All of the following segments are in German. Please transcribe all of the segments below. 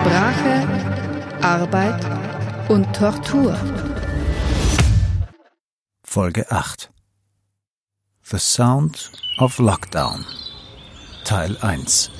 Sprache, Arbeit und Tortur. Folge 8 The Sound of Lockdown. Teil 1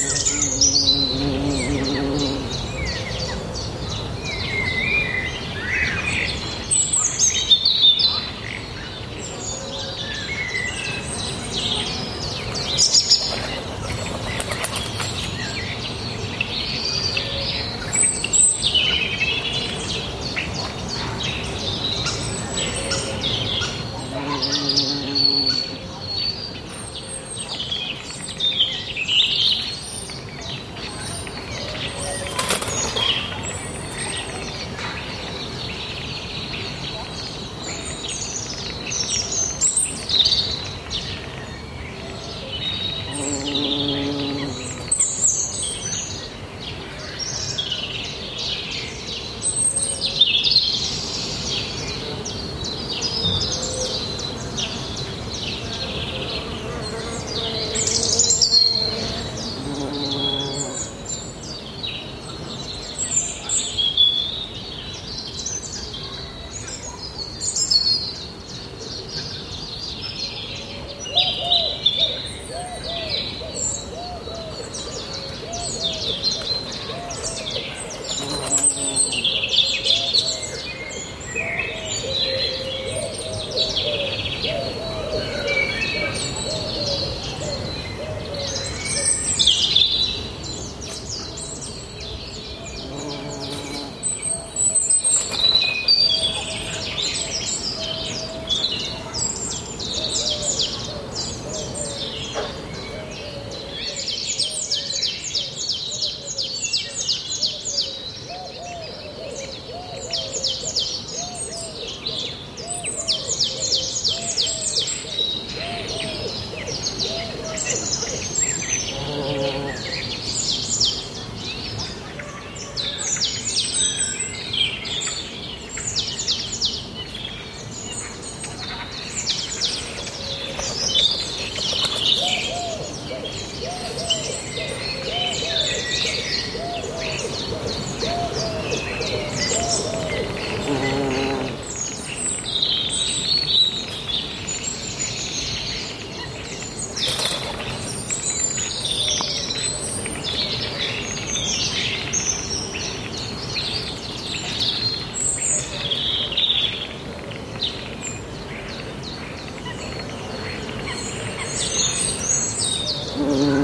Uhum. Mm-hmm.